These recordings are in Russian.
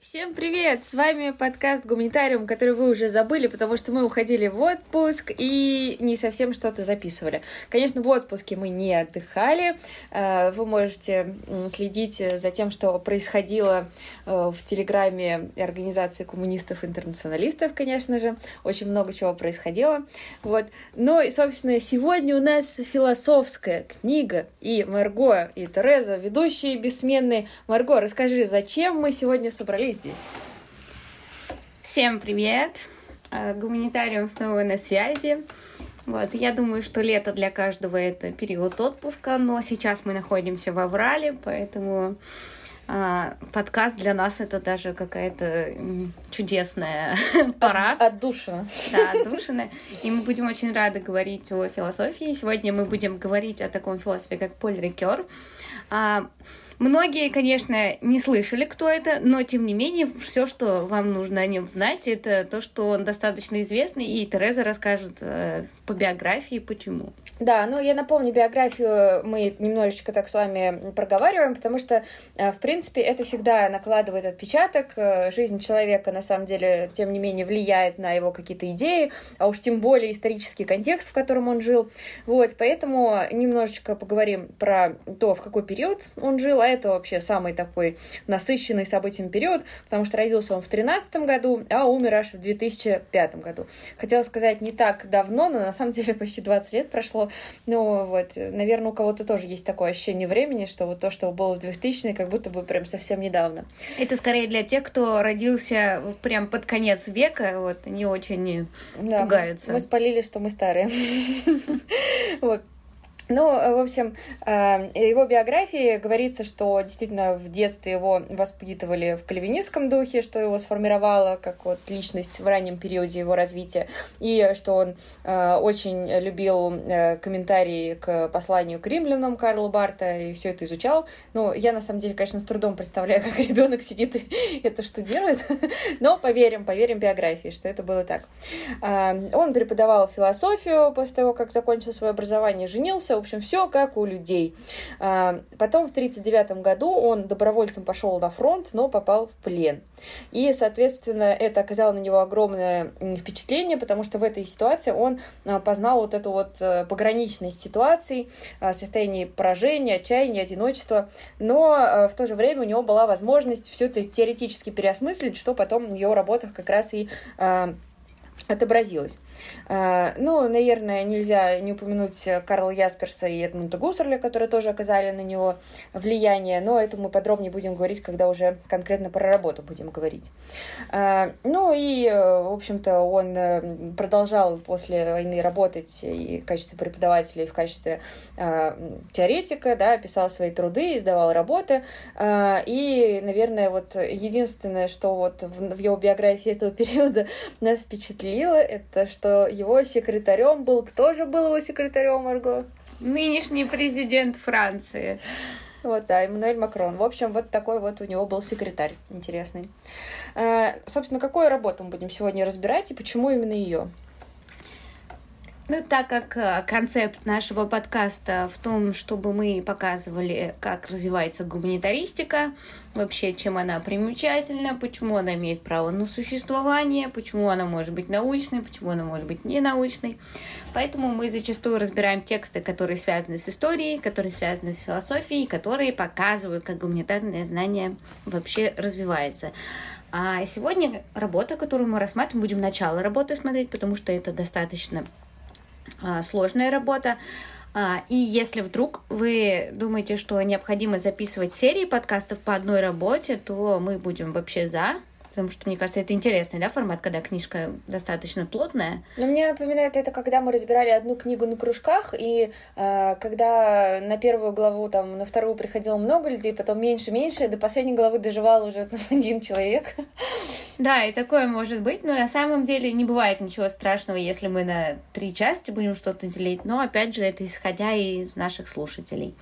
Всем привет! С вами подкаст Гуманитариум, который вы уже забыли, потому что мы уходили в отпуск и не совсем что-то записывали. Конечно, в отпуске мы не отдыхали. Э, вы можете следить за тем, что происходило э, в Телеграме организации коммунистов-интернационалистов, конечно же. Очень много чего происходило. Вот. Но, и, собственно, сегодня у нас философская книга. И Марго, и Тереза, ведущие бессменные. Марго, расскажи, зачем мы сегодня собрались здесь. Всем привет! А, гуманитариум снова на связи. Вот, я думаю, что лето для каждого это период отпуска, но сейчас мы находимся в Аврале, поэтому а, подкаст для нас это даже какая-то чудесная пора. От, отдушина. Да, отдушина. И мы будем очень рады говорить о философии. Сегодня мы будем говорить о таком философе, как Поль Рикер. А, Многие, конечно, не слышали, кто это, но тем не менее, все, что вам нужно о нем знать, это то, что он достаточно известный, и Тереза расскажет э, по биографии, почему. Да, ну я напомню, биографию мы немножечко так с вами проговариваем, потому что, э, в принципе, это всегда накладывает отпечаток. Э, жизнь человека, на самом деле, тем не менее, влияет на его какие-то идеи, а уж тем более исторический контекст, в котором он жил. Вот, поэтому немножечко поговорим про то, в какой период он жил, а это вообще самый такой насыщенный событиями период, потому что родился он в 13 году, а умер аж в 2005 году. Хотела сказать, не так давно, но на самом деле почти 20 лет прошло. Ну вот, наверное, у кого-то тоже есть такое ощущение времени, что вот то, что было в 2000 как будто бы прям совсем недавно. Это скорее для тех, кто родился прям под конец века, вот, не очень да, пугаются. Мы, мы спалили, что мы старые. Вот. Ну, в общем, э, его биографии говорится, что действительно в детстве его воспитывали в кальвинистском духе, что его сформировало как вот личность в раннем периоде его развития, и что он э, очень любил э, комментарии к посланию к римлянам Карла Барта и все это изучал. Ну, я на самом деле, конечно, с трудом представляю, как ребенок сидит и это штудирует, но поверим, поверим биографии, что это было так. Он преподавал философию после того, как закончил свое образование, женился, в общем, все как у людей. А, потом в 1939 году он добровольцем пошел на фронт, но попал в плен. И, соответственно, это оказало на него огромное впечатление, потому что в этой ситуации он а, познал вот эту вот э, пограничность ситуации, а, состояние поражения, отчаяния, одиночества, но в то же время у него была возможность все это теоретически переосмыслить, что потом в его работах как раз и отобразилось. Э, ну, наверное, нельзя не упомянуть Карла Ясперса и Эдмунда Гуссерля, которые тоже оказали на него влияние, но это мы подробнее будем говорить, когда уже конкретно про работу будем говорить. Э, ну и, э, в общем-то, он продолжал после войны работать и в качестве преподавателя, и в качестве теоретика, да, писал свои труды, издавал работы, и, наверное, вот единственное, что вот в его биографии этого периода нас впечатлило, это что что его секретарем был... Кто же был его секретарем, Марго? Нынешний президент Франции. Вот, да, Эммануэль Макрон. В общем, вот такой вот у него был секретарь интересный. Э, собственно, какую работу мы будем сегодня разбирать и почему именно ее? Ну, так как э, концепт нашего подкаста в том, чтобы мы показывали, как развивается гуманитаристика, вообще, чем она примечательна, почему она имеет право на существование, почему она может быть научной, почему она может быть не научной. Поэтому мы зачастую разбираем тексты, которые связаны с историей, которые связаны с философией, которые показывают, как гуманитарное знание вообще развивается. А сегодня работа, которую мы рассматриваем, будем начало работы смотреть, потому что это достаточно сложная работа. А, и если вдруг вы думаете, что необходимо записывать серии подкастов по одной работе, то мы будем вообще за потому что, мне кажется, это интересный, да, формат, когда книжка достаточно плотная. Но мне напоминает это, когда мы разбирали одну книгу на кружках, и э, когда на первую главу, там, на вторую приходило много людей, потом меньше-меньше, до последней главы доживал уже один человек. Да, и такое может быть, но на самом деле не бывает ничего страшного, если мы на три части будем что-то делить, но, опять же, это исходя из наших слушателей.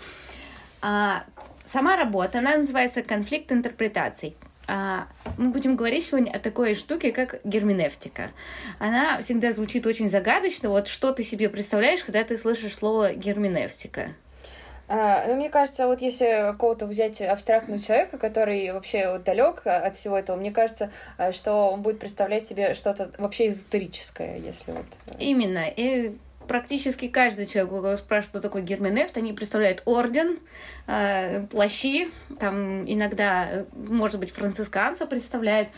А, сама работа, она называется «Конфликт интерпретаций». А, мы будем говорить сегодня о такой штуке, как герменевтика. Она всегда звучит очень загадочно. Вот что ты себе представляешь, когда ты слышишь слово герменевтика? А, ну, мне кажется, вот если какого-то взять абстрактного человека, который вообще вот далек от всего этого, мне кажется, что он будет представлять себе что-то вообще эзотерическое, если вот... Э, Именно. И практически каждый человек, у кого спрашивают, что такое герменефт, они представляют орден, э, плащи, там иногда, может быть, францисканца представляют.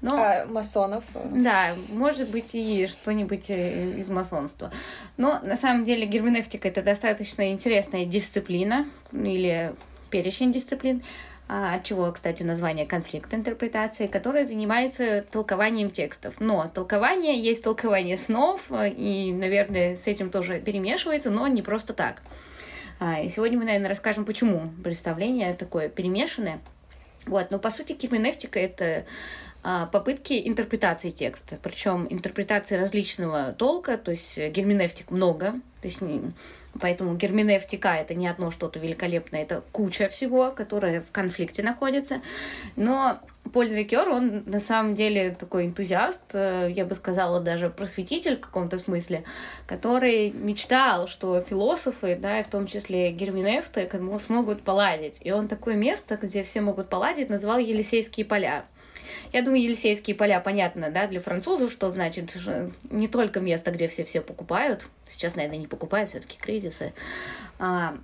Но... А, масонов. Да, может быть, и что-нибудь э, из масонства. Но на самом деле герменевтика это достаточно интересная дисциплина или перечень дисциплин, от чего, кстати, название конфликт интерпретации, которая занимается толкованием текстов. Но толкование есть толкование снов, и, наверное, с этим тоже перемешивается, но не просто так. А, и сегодня мы, наверное, расскажем, почему представление такое перемешанное. Вот, но по сути герменевтика это а, попытки интерпретации текста, причем интерпретации различного толка, то есть герменевтик много, то есть Поэтому герменевтика это не одно что-то великолепное, это куча всего, которое в конфликте находится. Но Поль Рикер, он на самом деле такой энтузиаст, э, я бы сказала, даже просветитель в каком-то смысле, который мечтал, что философы, да, в том числе герменевты, смогут поладить. И он такое место, где все могут поладить, называл Елисейские поля. Я думаю, Елисейские поля понятно, да, для французов, что значит не только место, где все-все покупают. Сейчас, наверное, не покупают, все-таки кризисы. А,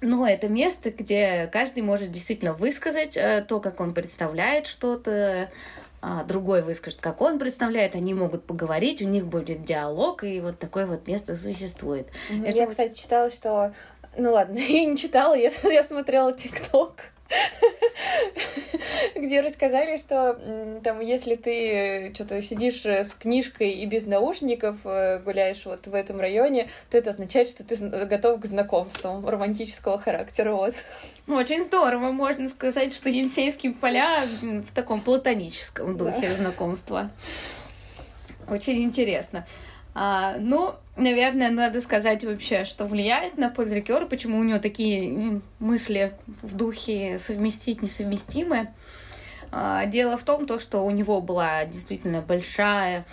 но это место, где каждый может действительно высказать э, то, как он представляет что-то, а другой выскажет, как он представляет, они могут поговорить, у них будет диалог, и вот такое вот место существует. Я, это... кстати, читала, что... Ну ладно, я не читала, я, я смотрела ТикТок. Где рассказали, что там, если ты что-то сидишь э, с книжкой и без наушников э, гуляешь вот в этом районе, то это означает, что ты готов к знакомствам романтического характера. Вот. Очень здорово, можно сказать, что Елисейские поля в таком платоническом духе да. знакомства. Очень интересно. А, ну, наверное, надо сказать вообще, что влияет на Поль Рикер, почему у него такие мысли в духе совместить несовместимые. А, дело в том, то, что у него была действительно большая,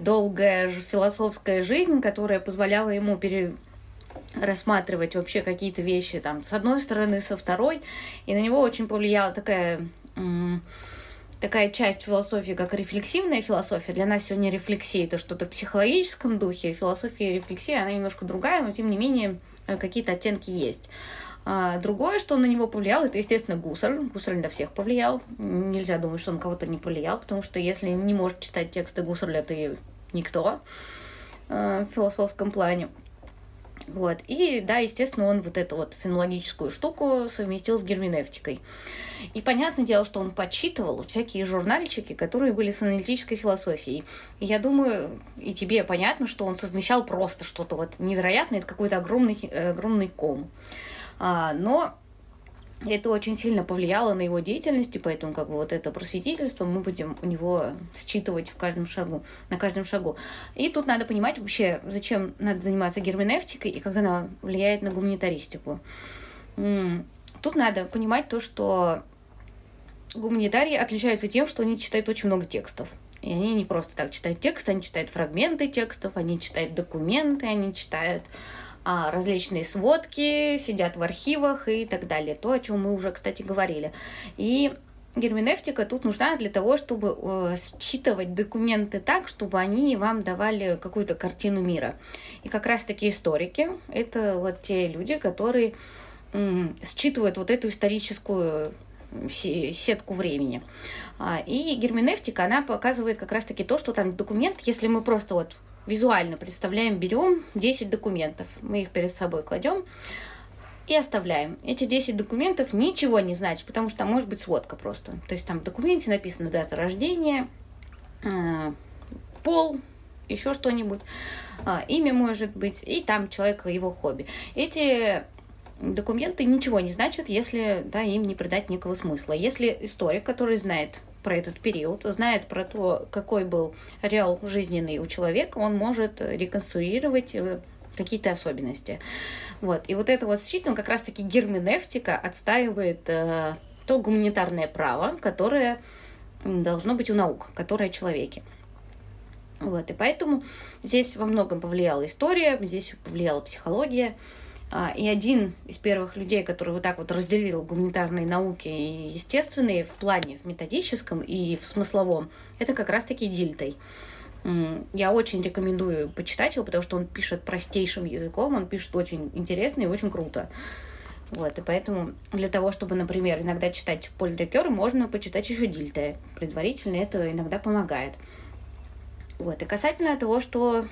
долгая философская жизнь, которая позволяла ему пере рассматривать вообще какие-то вещи там с одной стороны, со второй, и на него очень повлияла такая такая часть философии, как рефлексивная философия. Для нас сегодня рефлексия — это что-то в психологическом духе. Философия и рефлексия, она немножко другая, но тем не менее э, какие-то оттенки есть. А другое, что на него повлияло, это, естественно, Гусарль. Гусарль на всех повлиял. Нельзя думать, что он кого-то не повлиял, потому что если не может читать тексты Гусарля, ты никто э, в философском плане. Вот. И, да, естественно, он вот эту вот фенологическую штуку совместил с герменевтикой. И понятное дело, что он подсчитывал всякие журнальчики, которые были с аналитической философией. И я думаю, и тебе понятно, что он совмещал просто что-то вот невероятное, это какой-то огромный, огромный ком. А, но это очень сильно повлияло на его деятельность, и поэтому как бы вот это просветительство мы будем у него считывать в каждом шагу, на каждом шагу. И тут надо понимать вообще, зачем надо заниматься герменевтикой и как она влияет на гуманитаристику. Тут надо понимать то, что гуманитарии отличаются тем, что они читают очень много текстов. И они не просто так читают текст, они читают фрагменты текстов, они читают документы, они читают различные сводки, сидят в архивах и так далее. То, о чем мы уже, кстати, говорили. И герменевтика тут нужна для того, чтобы э, считывать документы так, чтобы они вам давали какую-то картину мира. И как раз-таки историки — это вот те люди, которые э, считывают вот эту историческую сетку времени. А, и герменевтика, она показывает как раз-таки то, что там документ, если мы просто вот визуально представляем, берем 10 документов, мы их перед собой кладем и оставляем. Эти 10 документов ничего не значат, потому что там может быть сводка просто. То есть там в документе написана дата рождения, э, пол, еще что-нибудь, а, имя может быть, и там человека его хобби. Эти документы ничего не значат, если да, им не придать никакого смысла. Если историк, который знает про этот период, знает про то, какой был реал жизненный у человека, он может реконструировать э, какие-то особенности. Вот. И вот это вот считывание, как раз-таки герменевтика отстаивает э, то гуманитарное право, которое должно быть у наук, которое человеке. Вот. И поэтому здесь во многом повлияла история, здесь повлияла психология, и один из первых людей, который вот так вот разделил гуманитарные науки и естественные в плане в методическом и в смысловом, это как раз-таки Дильтой. Я очень рекомендую почитать его, потому что он пишет простейшим языком, он пишет очень интересно и очень круто. Вот, и поэтому для того, чтобы, например, иногда читать Поль Рикер, можно почитать еще Дильте. Предварительно это иногда помогает. Вот, и касательно того, что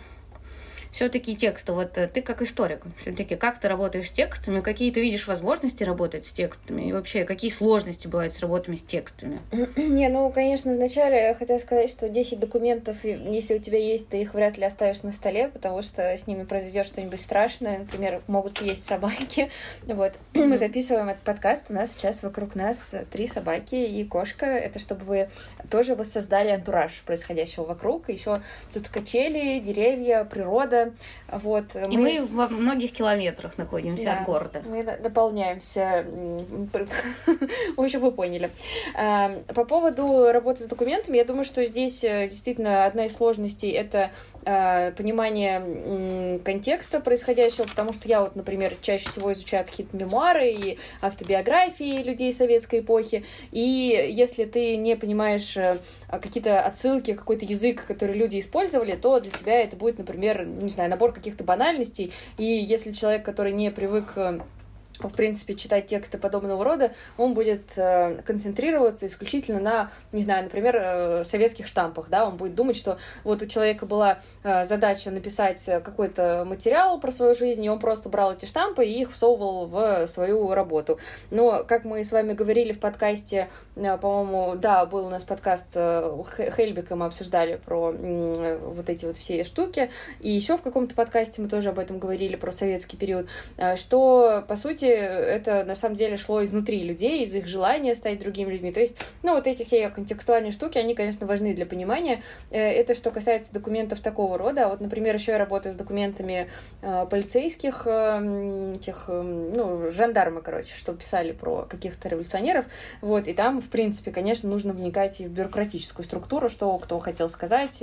все-таки тексты, вот э, ты как историк, все-таки как ты работаешь с текстами, какие ты видишь возможности работать с текстами, и вообще какие сложности бывают с работами с текстами? Не, ну, конечно, вначале я хотела сказать, что 10 документов, если у тебя есть, ты их вряд ли оставишь на столе, потому что с ними произойдет что-нибудь страшное, например, могут съесть собаки. Вот. Мы записываем этот подкаст, у нас сейчас вокруг нас три собаки и кошка. Это чтобы вы тоже воссоздали антураж происходящего вокруг. Еще тут качели, деревья, природа, вот, и мы... мы во многих километрах находимся да, от города. Мы наполняемся. В общем, вы поняли. Эм, по поводу работы с документами, я думаю, что здесь э, действительно одна из сложностей — это э, понимание контекста происходящего, потому что я вот, например, чаще всего изучаю какие-то мемуары и автобиографии людей советской эпохи, и если ты не понимаешь э, какие-то отсылки, какой-то язык, который люди использовали, то для тебя это будет, например, не знаю, набор каких-то банальностей, и если человек, который не привык э, в принципе, читать тексты подобного рода, он будет э, концентрироваться исключительно на, не знаю, например, э, советских штампах, да, он будет думать, что вот у человека была э, задача написать какой-то материал про свою жизнь, и он просто брал эти штампы и их всовывал в свою работу. Но, как мы с вами говорили в подкасте, э, по-моему, да, был у нас подкаст э, Хельбика, мы обсуждали про э, вот эти вот все штуки, и еще в каком-то подкасте мы тоже об этом говорили, про советский период, э, что, по сути, это на самом деле шло изнутри людей, из их желания стать другими людьми. То есть, ну, вот эти все контекстуальные штуки, они, конечно, важны для понимания. Э, это что касается документов такого рода. Вот, например, еще я работаю с документами э, полицейских, э, тех, ну, жандармы, короче, что писали про каких-то революционеров. Вот, и там, в принципе, конечно, нужно вникать и в бюрократическую структуру, что кто хотел сказать,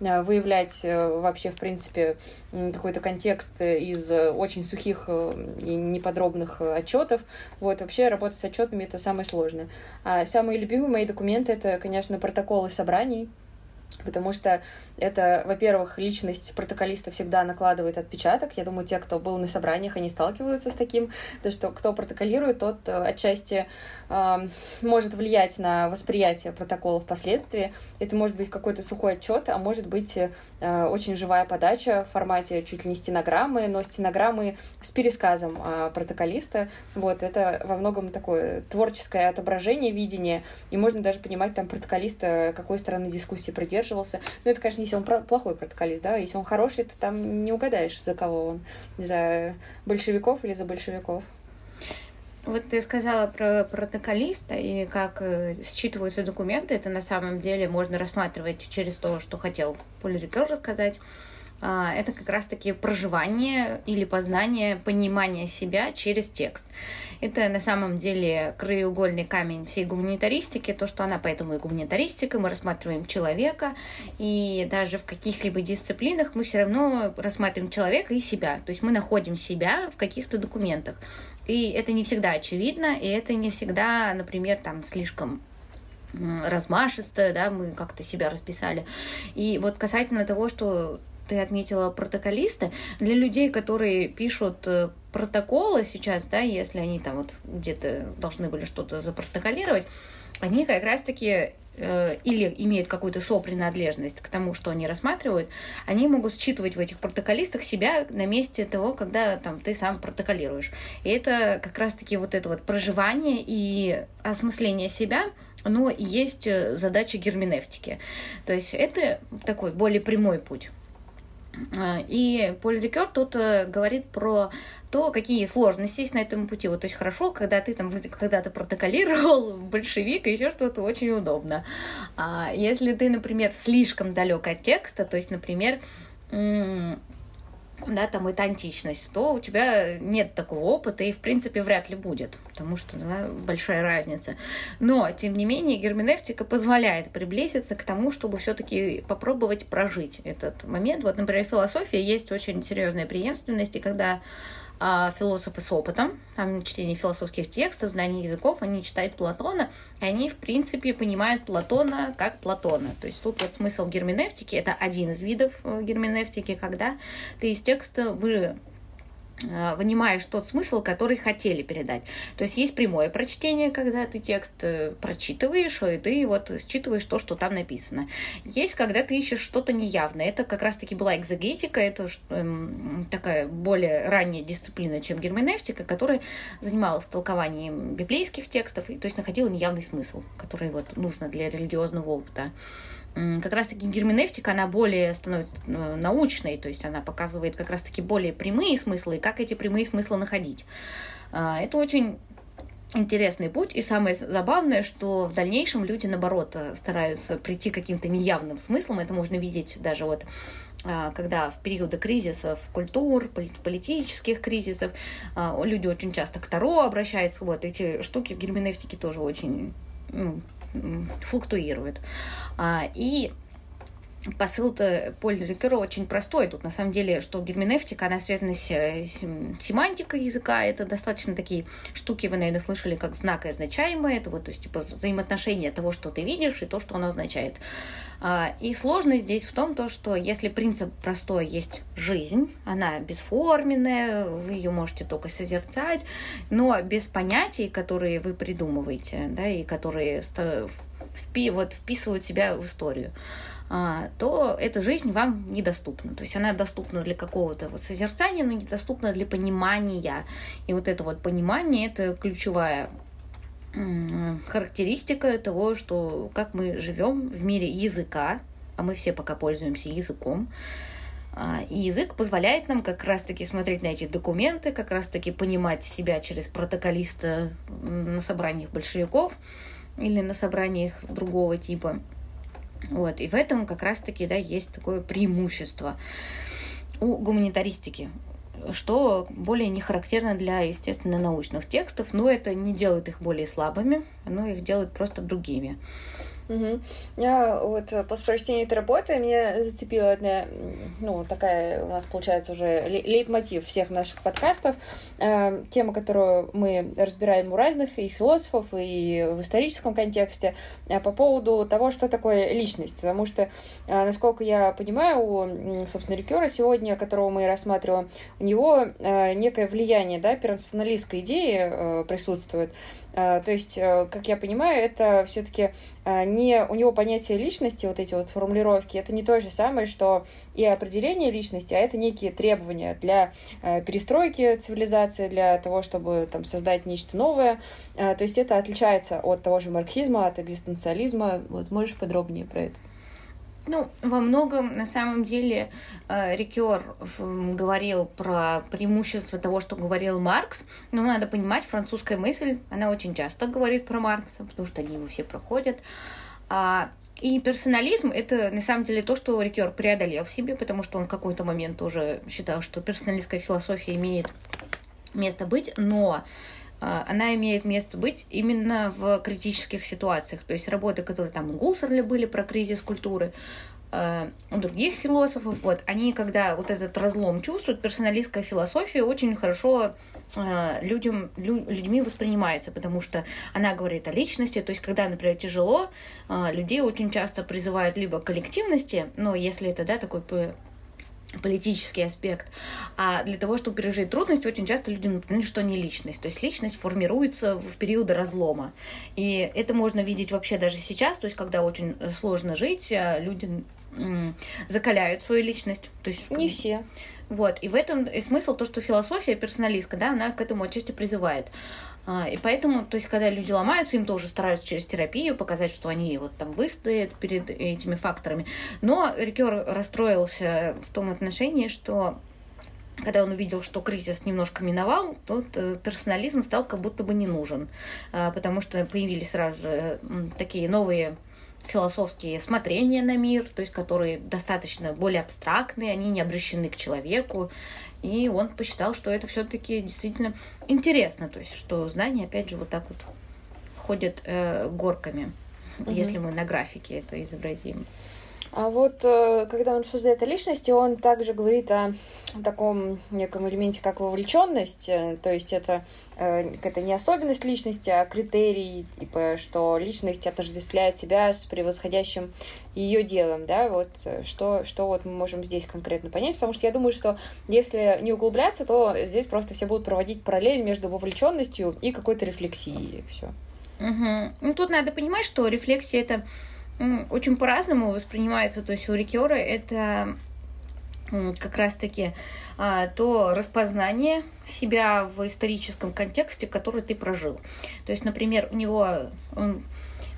выявлять вообще, в принципе, какой-то контекст из очень сухих и неподробных подробных э, отчетов. Вот, вообще работать с отчетами это самое сложное. А самые любимые мои документы это, конечно, протоколы собраний, потому что это, во-первых, личность протоколиста всегда накладывает отпечаток. Я думаю, те, кто был на собраниях, они сталкиваются с таким, то что кто протоколирует, тот э, отчасти э, может влиять на восприятие протокола впоследствии. Это может быть какой-то сухой отчет, а может быть э, очень живая подача в формате чуть ли не стенограммы, но стенограммы с пересказом э, протоколиста. Вот, это во многом такое творческое отображение, видение, и можно даже понимать там протоколиста, какой стороны дискуссии придерживался. Но это, конечно, если он плохой протоколист, да, если он хороший, то там не угадаешь, за кого он, за большевиков или за большевиков. Вот ты сказала про протоколиста и как э, считываются документы. Это на самом деле можно рассматривать через то, что хотел Полирикер рассказать. А, это как раз-таки проживание или познание, понимание себя через текст. Это на самом деле краеугольный камень всей гуманитаристики, то, что она поэтому и гуманитаристика, мы рассматриваем человека, и даже в каких-либо дисциплинах мы все равно рассматриваем человека и себя, то есть мы находим себя в каких-то документах. И это не всегда очевидно, и это не всегда, например, там слишком размашистое, да, мы как-то себя расписали. И вот касательно того, что ты отметила протоколисты, для людей, которые пишут э, протоколы сейчас, да, если они там вот где-то должны были что-то запротоколировать, они как раз-таки э, или имеют какую-то сопринадлежность к тому, что они рассматривают, они могут считывать в этих протоколистах себя на месте того, когда там ты сам протоколируешь. И это как раз-таки вот это вот проживание и осмысление себя, но есть э, задача герменевтики. То есть это такой более прямой путь. А, и Поль Рикер тут э, говорит про то, какие сложности есть на этом пути. Вот, то есть хорошо, когда ты там, когда ты протоколировал большевик еще что-то очень удобно. А если ты, например, слишком далек от текста, то есть, например, да, там это античность, то у тебя нет такого опыта и, в принципе, вряд ли будет, потому что да, большая разница. Но, тем не менее, герменевтика позволяет приблизиться к тому, чтобы все-таки попробовать прожить этот момент. Вот, например, в философии есть очень серьезная преемственность, и когда философы с опытом, там чтение философских текстов, знание языков, они читают Платона, и они, в принципе, понимают Платона как Платона. То есть тут вот смысл герменевтики, это один из видов э, герменевтики, когда ты из текста вы вынимаешь тот смысл, который хотели передать. То есть есть прямое прочтение, когда ты текст э, прочитываешь, и ты вот считываешь то, что там написано. Есть, когда ты ищешь что-то неявное. Это как раз-таки была экзогетика, это эм, такая более ранняя дисциплина, чем герменевтика, которая занималась толкованием библейских текстов, и, то есть находила неявный смысл, который вот нужно для религиозного опыта как раз-таки герменевтика, она более становится э, научной, то есть она показывает как раз-таки более прямые смыслы и как эти прямые смыслы находить. А, это очень интересный путь. И самое забавное, что в дальнейшем люди, наоборот, э, стараются прийти к каким-то неявным смыслам. Это можно видеть даже вот а, когда в периоды кризисов культур, политических кризисов, а, люди очень часто к Таро обращаются. Вот эти штуки в герменевтике тоже очень ну, флуктуирует. А, и посыл-то Поля Рикера очень простой. Тут, на самом деле, что герменевтика, она связана с, семантикой языка. Это достаточно такие штуки, вы, наверное, слышали, как знак и означаемое. Это вот, то есть, типа, взаимоотношение того, что ты видишь, и то, что оно означает. А, и сложность здесь в том, то, что если принцип простой есть жизнь, она бесформенная, вы ее можете только созерцать, но без понятий, которые вы придумываете, да, и которые впи вот, вписывают себя в историю, то эта жизнь вам недоступна. То есть она доступна для какого-то вот созерцания, но недоступна для понимания. И вот это вот понимание – это ключевая характеристика того, что как мы живем в мире языка, а мы все пока пользуемся языком, а, и язык позволяет нам как раз-таки смотреть на эти документы, как раз-таки понимать себя через протоколиста на собраниях большевиков или на собраниях другого типа. Вот. И в этом как раз-таки да, есть такое преимущество у гуманитаристики что более не характерно для, естественно, научных текстов, но это не делает их более слабыми, оно их делает просто другими. Угу. Я вот э, после прочтения этой работы меня зацепила одна, ну, такая у нас получается уже лейтмотив всех наших подкастов, э, тема, которую мы разбираем у разных и философов, и в историческом контексте, э, по поводу того, что такое личность. Потому что, э, насколько я понимаю, у, собственно, Рикера сегодня, которого мы рассматриваем, у него э, некое влияние, да, персоналистской идеи э, присутствует. Э, то есть, э, как я понимаю, это все-таки э, не у него понятие личности, вот эти вот формулировки, это не то же самое, что и определение личности, а это некие требования для перестройки цивилизации, для того, чтобы там создать нечто новое. То есть это отличается от того же марксизма, от экзистенциализма. Вот можешь подробнее про это? Ну, во многом, на самом деле, э, Рикер говорил про преимущество того, что говорил Маркс. Но надо понимать, французская мысль, она очень часто говорит про Маркса, потому что они его все проходят. А, и персонализм — это, на самом деле, то, что Рикер преодолел в себе, потому что он в какой-то момент уже считал, что персоналистская философия имеет место быть, но она имеет место быть именно в критических ситуациях. То есть работы, которые там у Гуссерля были про кризис культуры, а, у других философов, вот, они, когда вот этот разлом чувствуют, персоналистская философия очень хорошо а, людям, лю, людьми воспринимается, потому что она говорит о личности, то есть когда, например, тяжело, людей очень часто призывают либо к коллективности, но если это, да, такой политический аспект. А для того, чтобы пережить трудность, очень часто людям напоминают, что не личность. То есть личность формируется в периоды разлома. И это можно видеть вообще даже сейчас, то есть когда очень сложно жить, а люди закаляют свою личность. То есть, не все. Вот. И в этом и смысл то, что философия персоналистка, да, она к этому отчасти призывает. А, и поэтому, то есть, когда люди ломаются, им тоже стараются через терапию показать, что они вот там выстоят перед этими факторами. Но Рикер расстроился в том отношении, что когда он увидел, что кризис немножко миновал, то э, персонализм стал как будто бы не нужен, а, потому что появились сразу же такие новые философские смотрения на мир, то есть которые достаточно более абстрактные, они не обращены к человеку, и он посчитал, что это все-таки действительно интересно, то есть что знания, опять же, вот так вот ходят э, горками, угу. если мы на графике это изобразим. А вот э, когда он создает о личности, он также говорит о таком неком элементе, как вовлеченность. Э, то есть это, э, это не особенность личности, а критерий, типа, что личность отождествляет себя с превосходящим ее делом, да, вот что, что вот мы можем здесь конкретно понять, потому что я думаю, что если не углубляться, то здесь просто все будут проводить параллель между вовлеченностью и какой-то рефлексией, все. Угу. Ну, тут надо понимать, что рефлексия это очень по-разному воспринимается. То есть у Рикера это как раз-таки а, то распознание себя в историческом контексте, который ты прожил. То есть, например, у него он,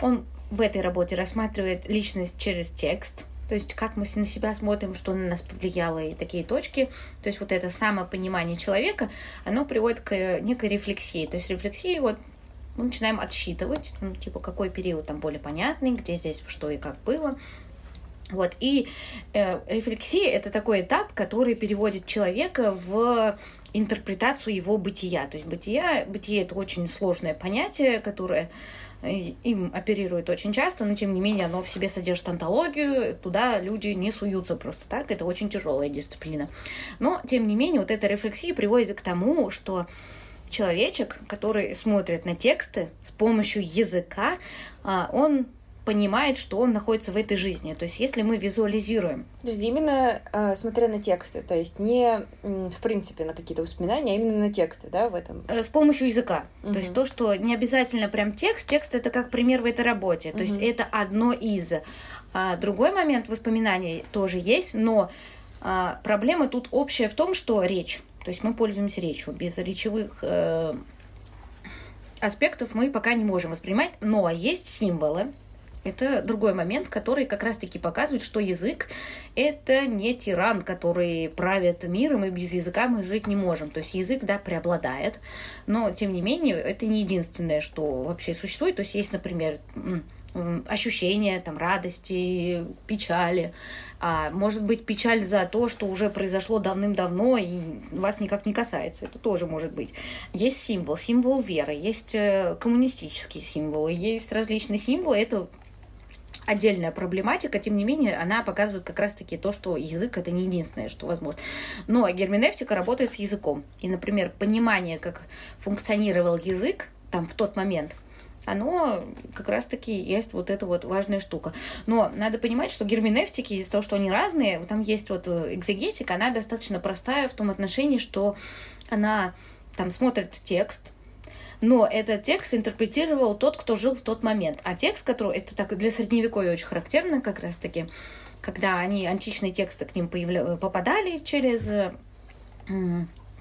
он в этой работе рассматривает личность через текст, то есть как мы на себя смотрим, что на нас повлияло и такие точки. То есть вот это самопонимание человека, оно приводит к некой рефлексии. То есть рефлексии вот мы начинаем отсчитывать, ну, типа, какой период там более понятный, где здесь что и как было. Вот, и э, рефлексия — это такой этап, который переводит человека в интерпретацию его бытия. То есть бытия, бытие — это очень сложное понятие, которое э, им оперирует очень часто, но тем не менее оно в себе содержит антологию, туда люди не суются просто так, это очень тяжелая дисциплина. Но, тем не менее, вот эта рефлексия приводит к тому, что человечек, который смотрит на тексты с помощью языка, а, он понимает, что он находится в этой жизни. То есть, если мы визуализируем. То есть, именно э, смотря на тексты, то есть не в принципе на какие-то воспоминания, а именно на тексты, да, в этом? Э, с помощью языка. Угу. То есть, то, что не обязательно прям текст, текст это как пример в этой работе. То угу. есть, это одно из. А другой момент воспоминаний тоже есть, но а, проблема тут общая в том, что речь. То есть мы пользуемся речью. Без речевых э, аспектов мы пока не можем воспринимать. Но есть символы. Это другой момент, который как раз-таки показывает, что язык — это не тиран, который правит миром, и без языка мы жить не можем. То есть язык, да, преобладает, но, тем не менее, это не единственное, что вообще существует. То есть есть, например, ощущения там, радости, печали. А может быть печаль за то, что уже произошло давным-давно и вас никак не касается. Это тоже может быть. Есть символ, символ веры, есть э, коммунистические символы, есть различные символы. Это отдельная проблематика, тем не менее, она показывает как раз-таки то, что язык это не единственное, что возможно. Но герменевтика работает с языком. И, например, понимание, как функционировал язык там в тот момент – оно как раз-таки есть вот эта вот важная штука. Но надо понимать, что герменевтики, из-за того, что они разные, там есть вот э, экзегетика, она достаточно простая в том отношении, что она там смотрит текст, но этот текст интерпретировал тот, кто жил в тот момент. А текст, который, это так для средневековья очень характерно как раз-таки, когда они, античные тексты к ним появля... попадали через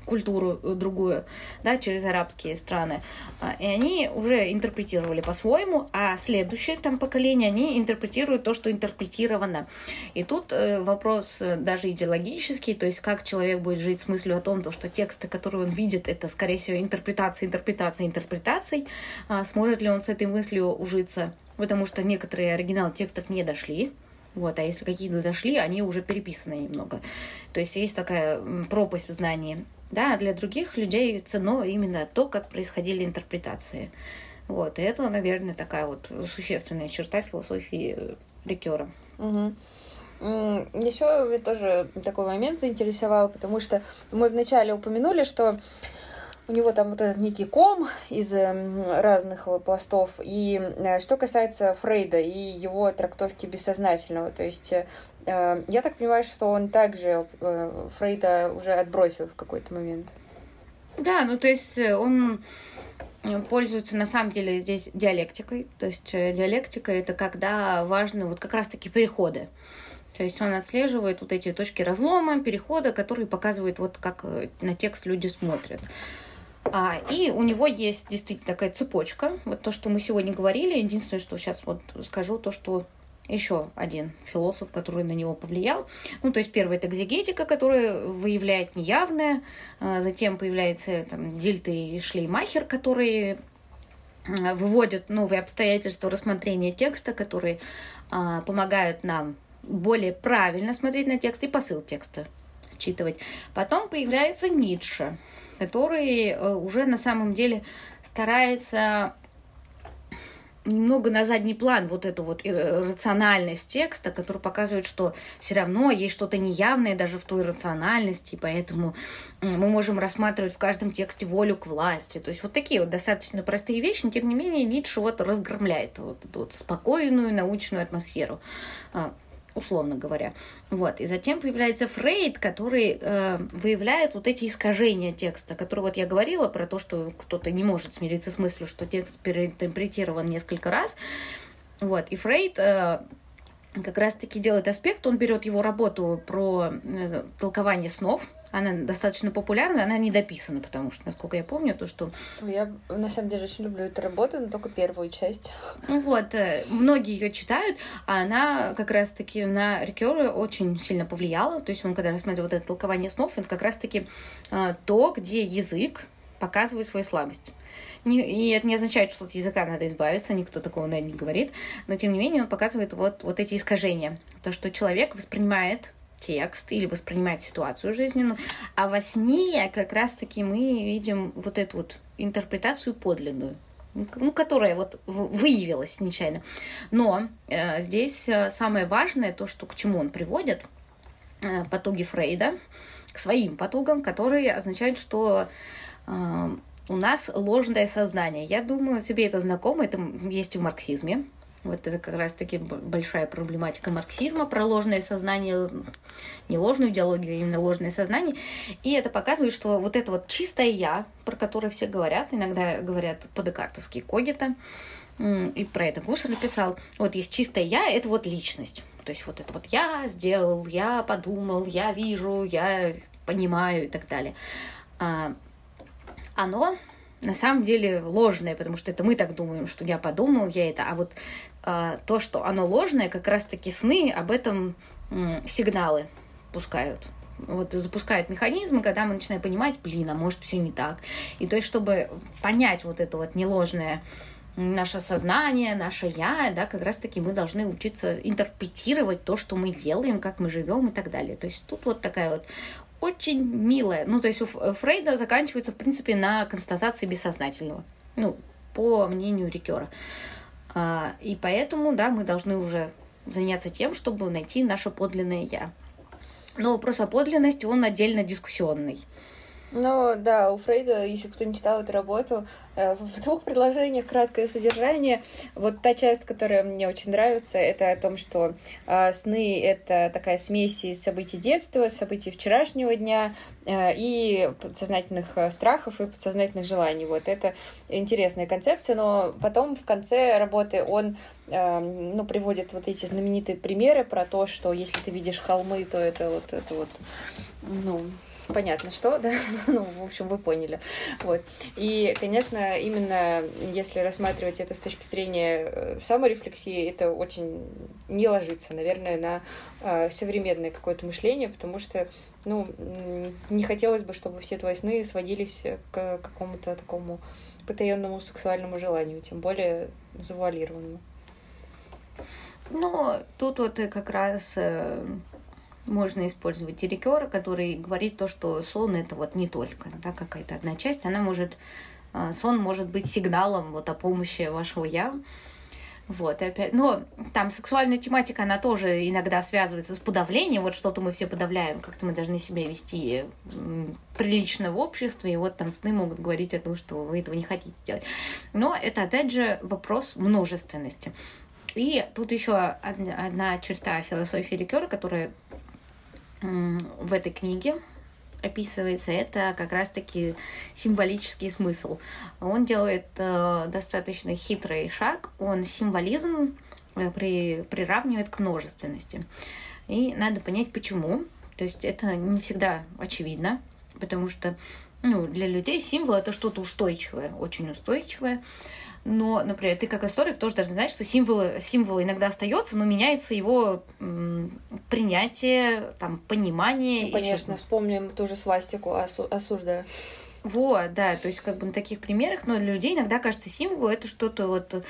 культуру э, другую, да, через арабские страны. А, и они уже интерпретировали по-своему, а следующее там поколение, они интерпретируют то, что интерпретировано. И тут э, вопрос э, даже идеологический, то есть как человек будет жить с мыслью о том, что тексты, которые он видит, это, скорее всего, интерпретация, интерпретация, интерпретаций. А сможет ли он с этой мыслью ужиться? Потому что некоторые оригиналы текстов не дошли, вот, а если какие-то дошли, они уже переписаны немного. То есть есть такая пропасть в знании. Да, для других людей ценно именно то, как происходили интерпретации. Вот, и это, наверное, такая вот существенная черта философии Рикера. Угу. Еще меня тоже такой момент заинтересовал, потому что мы вначале упомянули, что у него там вот этот некий ком из эм, разных пластов. И э, что касается Фрейда и его трактовки бессознательного, то есть э, я так понимаю, что он также э, Фрейда уже отбросил в какой-то момент. Да, ну то есть он пользуется на самом деле здесь диалектикой. То есть диалектика это когда важны вот как раз-таки переходы. То есть он отслеживает вот эти точки разлома, перехода, которые показывают вот как на текст люди смотрят. А, и у него есть действительно такая цепочка. Вот то, что мы сегодня говорили. Единственное, что сейчас вот скажу, то, что еще один философ, который на него повлиял. Ну, то есть первый это экзегетика, которая выявляет неявное. А, затем появляется там, Дильт и Шлеймахер, которые а, выводят новые обстоятельства рассмотрения текста, которые а, помогают нам более правильно смотреть на текст и посыл текста считывать. Потом появляется Ницше, который э, уже на самом деле старается немного на задний план вот эту вот рациональность текста, который показывает, что все равно есть что-то неявное даже в той рациональности, поэтому мы можем рассматривать в каждом тексте волю к власти. То есть вот такие вот достаточно простые вещи, но тем не менее Ницше вот разгромляет вот эту вот спокойную научную атмосферу а, условно говоря. Вот. И затем появляется Фрейд, который э, выявляет вот эти искажения текста, которые вот я говорила про то, что кто-то не может смириться с мыслью, что текст переинтерпретирован несколько раз. Вот. И Фрейд э, как раз-таки делает аспект, он берет его работу про э, толкование снов, она достаточно популярна, она не дописана, потому что, насколько я помню, то, что... Я, на самом деле, очень люблю эту работу, но только первую часть. Ну вот, э, многие ее читают, а она как раз-таки на Рикера очень сильно повлияла, то есть он, когда рассматривал вот это толкование снов, это как раз-таки э, то, где язык показывает свою слабость. Не, и это не означает, что от языка надо избавиться, никто такого, наверное, не говорит, но тем не менее он показывает вот, вот эти искажения. То, что человек воспринимает текст или воспринимать ситуацию жизненную, а во сне как раз-таки мы видим вот эту вот интерпретацию подлинную, ну, которая вот выявилась нечаянно. Но э, здесь э, самое важное, то, что к чему он приводит, э, потуги Фрейда, к своим потугам, которые означают, что э, у нас ложное сознание. Я думаю, себе это знакомо, это есть в марксизме. Вот это как раз-таки большая проблематика марксизма про ложное сознание, не ложную идеологию, а именно ложное сознание. И это показывает, что вот это вот чистое «я», про которое все говорят, иногда говорят по-декартовски «когита», и про это Гуссер написал, вот есть чистое «я» — это вот личность. То есть вот это вот «я сделал», «я подумал», «я вижу», «я понимаю» и так далее. А, оно на самом деле ложное, потому что это мы так думаем, что я подумал, я это, а вот то, что оно ложное, как раз-таки сны об этом сигналы пускают. Вот запускают механизмы, когда мы начинаем понимать, блин, а может все не так. И то есть, чтобы понять вот это вот неложное наше сознание, наше я, да, как раз-таки мы должны учиться интерпретировать то, что мы делаем, как мы живем и так далее. То есть тут вот такая вот очень милая. Ну, то есть у Фрейда заканчивается, в принципе, на констатации бессознательного. Ну, по мнению Рикера. А, и поэтому, да, мы должны уже заняться тем, чтобы найти наше подлинное «я». Но вопрос о подлинности, он отдельно дискуссионный. Ну да, у Фрейда, если кто не читал эту работу, э, в двух предложениях краткое содержание. Вот та часть, которая мне очень нравится, это о том, что э, сны — это такая смесь из событий детства, событий вчерашнего дня э, и подсознательных страхов и подсознательных желаний. Вот это интересная концепция, но потом в конце работы он ну, приводит вот эти знаменитые примеры про то, что если ты видишь холмы, то это вот это вот ну, понятно что, да, ну, в общем, вы поняли. Вот. И, конечно, именно если рассматривать это с точки зрения э, саморефлексии, это очень не ложится, наверное, на э, современное какое-то мышление, потому что, ну, не хотелось бы, чтобы все твои сны сводились к какому-то такому потаенному сексуальному желанию, тем более завуалированному. Ну, тут вот как раз э, можно использовать дирикера, который говорит то, что сон это вот не только да, какая-то одна часть, она может, а, сон может быть сигналом вот о помощи вашего я. Вот, и опять, но там сексуальная тематика, она тоже иногда связывается с подавлением, вот что-то мы все подавляем, как-то мы должны себя вести прилично в обществе, и вот там сны могут говорить о том, что вы этого не хотите делать. Но это, опять же, вопрос множественности. И тут еще одна черта философии Рикера, которая в этой книге описывается, это как раз-таки символический смысл. Он делает э, достаточно хитрый шаг, он символизм э, при, приравнивает к множественности. И надо понять, почему. То есть это не всегда очевидно, потому что ну, для людей символ это что-то устойчивое, очень устойчивое. Но, например, ты как историк тоже должен знать, что символ, символ иногда остается, но меняется его м, принятие, там, понимание. Ну, конечно, вспомним ту же свастику, осу- осуждаю. Вот, да, то есть как бы на таких примерах, но для людей иногда кажется символ это что-то вот,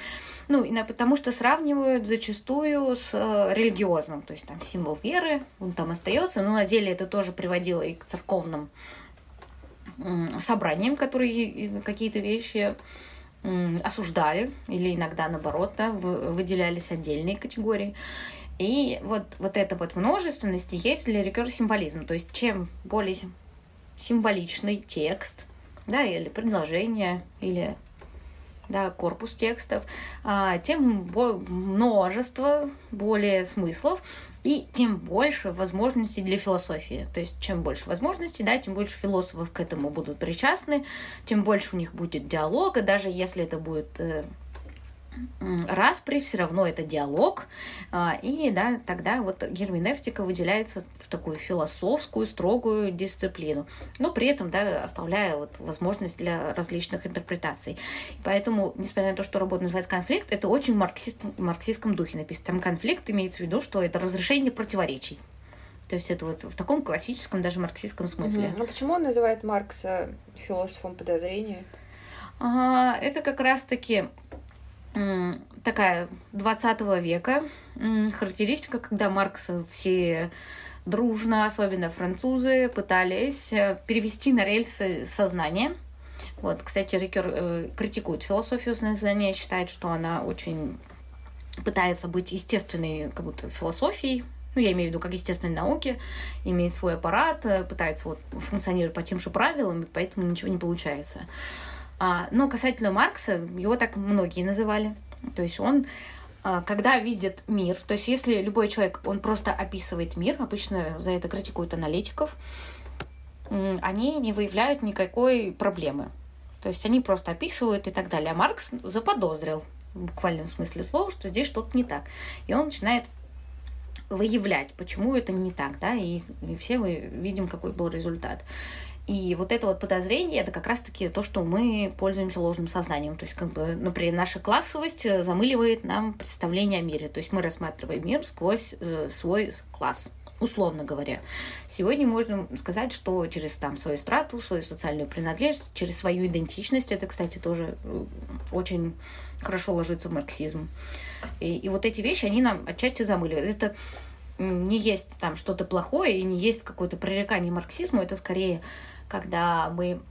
ну, потому что сравнивают зачастую с э, религиозным, то есть там символ веры, он там остается, но на деле это тоже приводило и к церковным э, собраниям, которые какие-то вещи осуждали или иногда наоборот, да, выделялись отдельные категории. И вот, вот эта вот множественность есть для Рикер символизм. То есть чем более символичный текст, да, или предложение, или да, корпус текстов, а, тем множество более смыслов и тем больше возможностей для философии. То есть чем больше возможностей, да, тем больше философов к этому будут причастны, тем больше у них будет диалога, даже если это будет э, распри, все равно это диалог, а, и да, тогда вот герменевтика выделяется в такую философскую, строгую дисциплину, но при этом, да, оставляя вот возможность для различных интерпретаций. Поэтому, несмотря на то, что работа называется конфликт, это очень марксист, в марксистском духе написано. Там конфликт имеется в виду, что это разрешение противоречий. То есть это вот в таком классическом, даже марксистском смысле. Угу. Ну почему он называет Маркса философом подозрения? А, это как раз-таки такая 20 века характеристика, когда Маркс все дружно, особенно французы, пытались э, перевести на рельсы сознание. Вот, кстати, Рикер э, критикует философию сознания, считает, что она очень пытается быть естественной как будто философией, ну, я имею в виду как естественной науки, имеет свой аппарат, э, пытается вот функционировать по тем же правилам, и поэтому ничего не получается. А, но касательно Маркса, его так многие называли. То есть он а, когда видит мир, то есть если любой человек, он просто описывает мир, обычно за это критикуют аналитиков, они не выявляют никакой проблемы. То есть они просто описывают и так далее. А Маркс заподозрил в буквальном смысле слова, что здесь что-то не так. И он начинает выявлять, почему это не так, да, и, и все мы видим, какой был результат. И вот это вот подозрение, это как раз-таки то, что мы пользуемся ложным сознанием. То есть, как бы, например, наша классовость э, замыливает нам представление о мире. То есть мы рассматриваем мир сквозь э, свой класс условно говоря. Сегодня можно сказать, что через там свою страту, свою социальную принадлежность, через свою идентичность, это, кстати, тоже э, очень хорошо ложится в марксизм. И, и вот эти вещи, они нам отчасти замыливают. Это не есть там что-то плохое и не есть какое-то пререкание марксизму, это скорее когда мы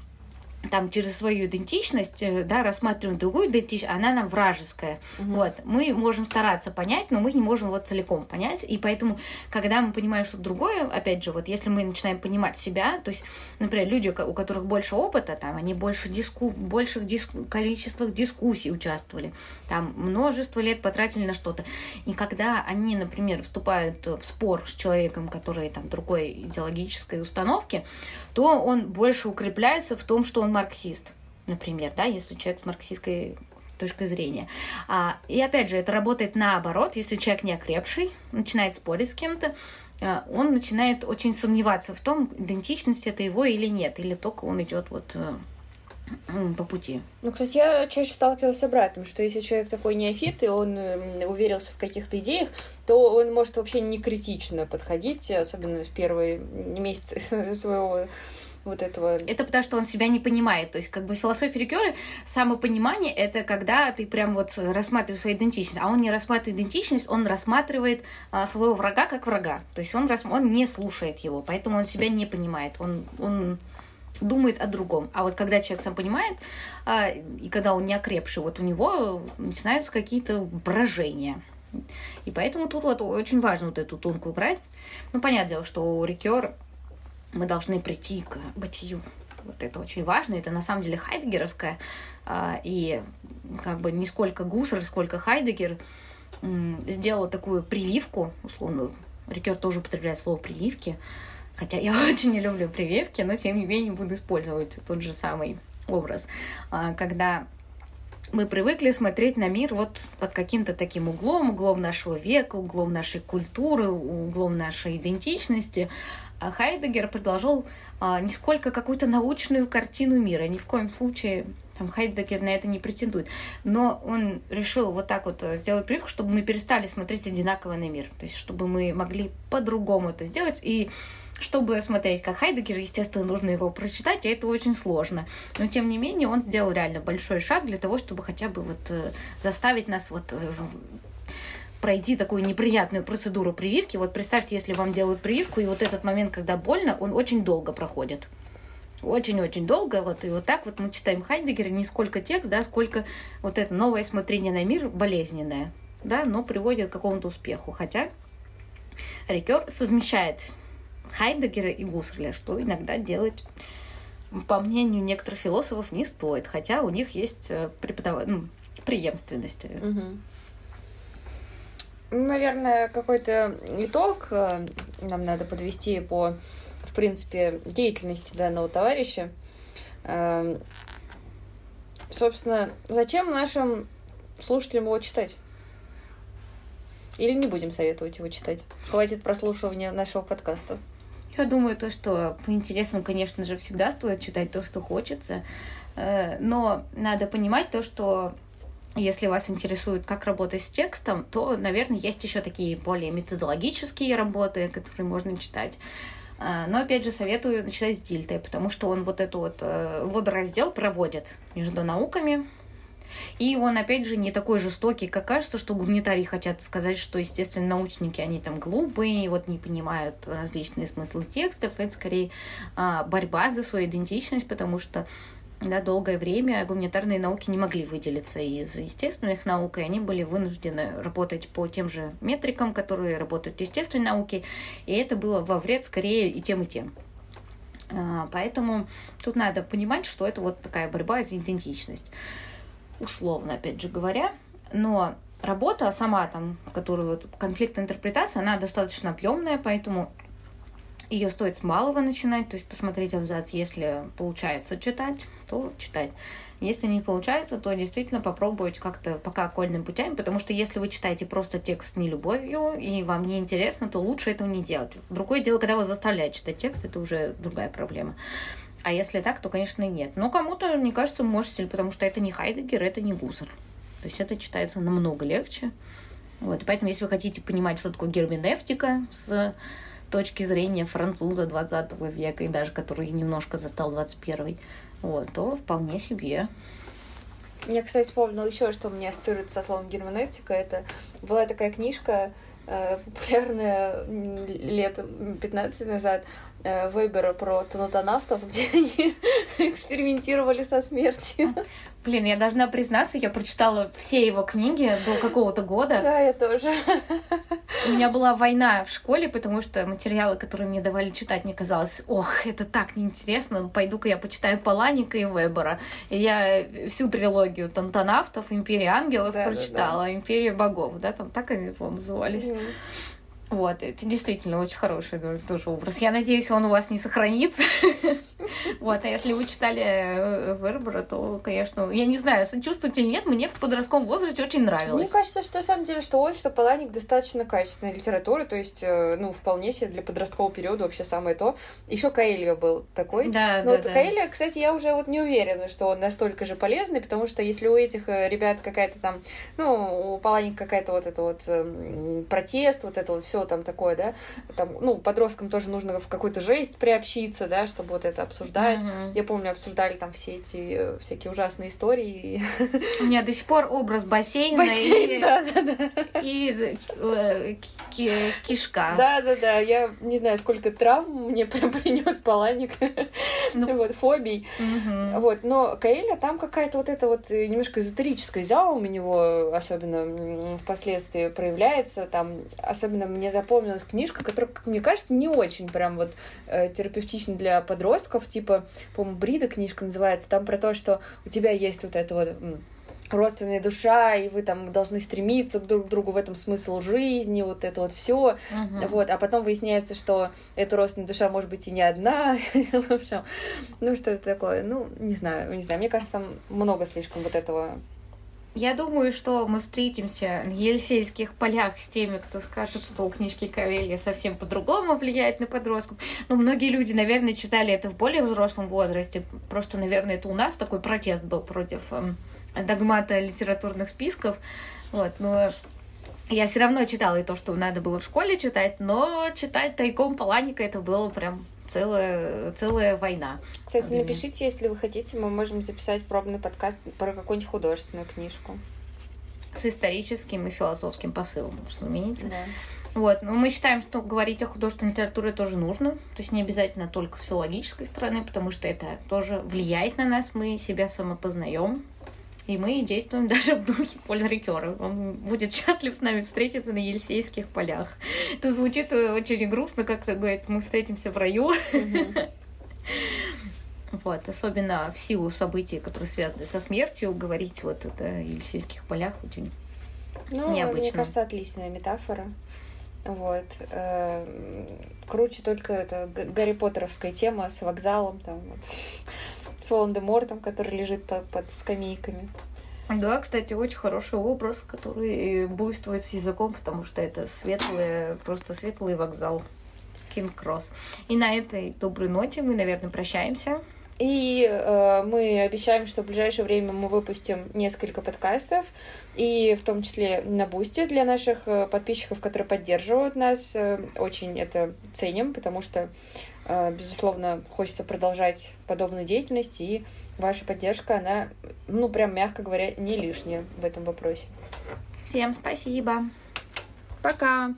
там через свою идентичность, э, да, рассматриваем другую идентичность, она нам вражеская. Угу. Вот. Мы можем стараться понять, но мы не можем вот целиком понять. И поэтому, когда мы понимаем что другое, опять же, вот если мы начинаем понимать себя, то есть, например, люди, у которых больше опыта, там, они больше диску, в больших диск, количествах дискуссий участвовали, там, множество лет потратили на что-то. И когда они, например, вступают в спор с человеком, который там другой идеологической установки, то он больше укрепляется в том, что он марксист, например, да, если человек с марксистской точкой зрения. А, и опять же, это работает наоборот, если человек не окрепший, начинает спорить с кем-то, а, он начинает очень сомневаться в том, идентичность это его или нет, или только он идет вот э, по пути. Ну, кстати, я чаще сталкивалась с обратным, что если человек такой неофит, и он уверился в каких-то идеях, то он может вообще не критично подходить, особенно в первые месяцы своего вот этого. Это потому, что он себя не понимает. То есть, как бы философия Рикёры, самопонимание — это когда ты прям вот рассматриваешь свою идентичность, а он не рассматривает идентичность, он рассматривает а, своего врага как врага. То есть он, он не слушает его, поэтому он себя не понимает. Он, он думает о другом. А вот когда человек сам понимает, а, и когда он не окрепший, вот у него начинаются какие-то брожения. И поэтому тут вот очень важно вот эту тонкую грань. Ну, понятное дело, что у Рикер мы должны прийти к бытию. Вот это очень важно. Это на самом деле хайдегеровская. А, и как бы не сколько Гуссерль, сколько Хайдегер сделал такую прививку, условно, Рикер тоже употребляет слово прививки, хотя я очень не люблю прививки, но тем не менее буду использовать тот же самый образ, а, когда мы привыкли смотреть на мир вот под каким-то таким углом, углом нашего века, углом нашей культуры, углом нашей идентичности, Хайдегер предложил а, не сколько какую-то научную картину мира, ни в коем случае там Хайдегер на это не претендует. Но он решил вот так вот э, сделать прививку, чтобы мы перестали смотреть одинаково на мир. То есть, чтобы мы могли по-другому это сделать. И чтобы смотреть как Хайдегер, естественно, нужно его прочитать, и это очень сложно. Но, тем не менее, он сделал реально большой шаг для того, чтобы хотя бы вот э, заставить нас вот э, пройти такую неприятную процедуру прививки. Вот представьте, если вам делают прививку, и вот этот момент, когда больно, он очень долго проходит. очень-очень долго, вот и вот так вот мы читаем Хайдегера, не сколько текст, да, сколько вот это новое смотрение на мир болезненное, да, но приводит к какому-то успеху. Хотя Рикер совмещает Хайдегера и Гусарля, что иногда делать, по мнению некоторых философов, не стоит, хотя у них есть э, преподав... ну, преемственность. Угу. Наверное, какой-то итог э, нам надо подвести по, в принципе, деятельности данного товарища. Эм, собственно, зачем нашим слушателям его читать? Или не будем советовать его читать? Хватит прослушивания нашего подкаста. Я думаю, то, что по интересам, конечно же, всегда стоит читать то, что хочется. Э, но надо понимать то, что если вас интересует, как работать с текстом, то, наверное, есть еще такие более методологические работы, которые можно читать. Э, но, опять же, советую начинать с Дильты, потому что он вот эту вот э, водораздел проводит между науками, и он, опять же, не такой жестокий, как кажется, что гуманитарии хотят сказать, что, естественно, научники, они там глупые, вот не понимают различные смыслы текстов. Это скорее а, борьба за свою идентичность, потому что да, долгое время гуманитарные науки не могли выделиться из естественных наук, и они были вынуждены работать по тем же метрикам, которые работают естественные науки, и это было во вред скорее и тем, и тем. А, поэтому тут надо понимать, что это вот такая борьба за идентичность условно, опять же говоря, но работа сама там, которую конфликт интерпретации, она достаточно объемная, поэтому ее стоит с малого начинать, то есть посмотреть абзац, если получается читать, то читать. Если не получается, то действительно попробовать как-то пока окольным путями, потому что если вы читаете просто текст с нелюбовью, и вам не интересно, то лучше этого не делать. Другое дело, когда вас заставляют читать текст, это уже другая проблема. А если так, то, конечно, нет. Но кому-то, мне кажется, может стиль, потому что это не Хайдегер, это не Гусар. То есть это читается намного легче. Вот, поэтому, если вы хотите понимать, что такое герменевтика с точки зрения француза 20 века, и даже который немножко застал 21 вот, то вполне себе. Я, кстати, вспомнила еще, что мне ассоциируется со словом герменевтика. Это была такая книжка, э, популярная лет 15 назад, э, Вебера про тонатонавтов, где они экспериментировали со смертью. Блин, я должна признаться, я прочитала все его книги до какого-то года. Да, я тоже. У меня была война в школе, потому что материалы, которые мне давали читать, мне казалось, ох, это так неинтересно, ну, пойду-ка я почитаю Паланика и Вебера. И я всю трилогию Тантонавтов, Империя ангелов да, прочитала, да, да. Империя богов, да, там так они назывались. Mm. Вот, это действительно очень хороший тоже образ. Я надеюсь, он у вас не сохранится. Вот, а если вы читали э, Вербера, то, конечно, я не знаю, сочувствуете или нет, мне в подростковом возрасте очень нравилось. Мне кажется, что на самом деле, что он, что Паланик достаточно качественная литература, то есть, э, ну, вполне себе для подросткового периода вообще самое то. Еще Каэльо был такой. Да, Но да, вот да. Каэльо, кстати, я уже вот не уверена, что он настолько же полезный, потому что если у этих э, ребят какая-то там, ну, у Паланика какая-то вот это вот эм, протест, вот это вот все там такое, да, там, ну, подросткам тоже нужно в какую-то жесть приобщиться, да, чтобы вот это обсуждать. Mm-hmm. Я помню, обсуждали там все эти э, всякие ужасные истории. У меня до сих пор образ бассейна Бассейн, и, да, да, да. И э, кишка. Да, да, да. Я не знаю, сколько травм мне принес Паланик. Ну, вот, фобий. Угу. Вот, но Каэля там какая-то вот эта вот немножко эзотерическая заум у него особенно впоследствии проявляется. Там особенно мне запомнилась книжка, которая, как мне кажется, не очень прям вот э, терапевтична для подростков, типа, по-моему, Брида книжка называется, там про то, что у тебя есть вот это вот родственная душа, и вы там должны стремиться друг к другу в этом смысл жизни, вот это вот все, uh-huh. вот, а потом выясняется, что эта родственная душа может быть и не одна, в общем, ну что это такое, ну не знаю, не знаю, мне кажется, там много слишком вот этого я думаю, что мы встретимся на Елисейских полях с теми, кто скажет, что у книжки Кавелья совсем по-другому влияет на подростков. Но ну, многие люди, наверное, читали это в более взрослом возрасте. Просто, наверное, это у нас такой протест был против эм, догмата литературных списков. Вот, но я все равно читала и то, что надо было в школе читать, но читать тайком Паланика это было прям целая, целая война. Кстати, напишите, если вы хотите, мы можем записать пробный подкаст про какую-нибудь художественную книжку. С историческим и философским посылом, разумеется. Да. Вот, но мы считаем, что говорить о художественной литературе тоже нужно, то есть не обязательно только с филологической стороны, потому что это тоже влияет на нас, мы себя самопознаем, и мы действуем даже в духе Поль Рикера. Он будет счастлив с нами встретиться на Елисейских полях. Это звучит очень грустно, как-то говорит, мы встретимся в раю. Вот, особенно в силу событий, которые связаны со смертью, говорить вот это о Елисейских полях очень ну, необычно. Мне кажется, отличная метафора. Вот. Эм, круче только это Гарри Поттеровская тема с вокзалом, там вот, с Волан-де-Мортом, который лежит под, под скамейками. Да, кстати, очень хороший образ, который буйствует с языком, потому что это светлый, просто светлый вокзал. Кинг Кросс. И на этой доброй ноте мы, наверное, прощаемся. И э, мы обещаем, что в ближайшее время мы выпустим несколько подкастов, и в том числе на Бусте для наших э, подписчиков, которые поддерживают нас. Э, очень это ценим, потому что, безусловно, хочется продолжать подобную деятельность, и ваша поддержка, она, ну, прям, мягко говоря, не лишняя в этом вопросе. Всем спасибо. Пока.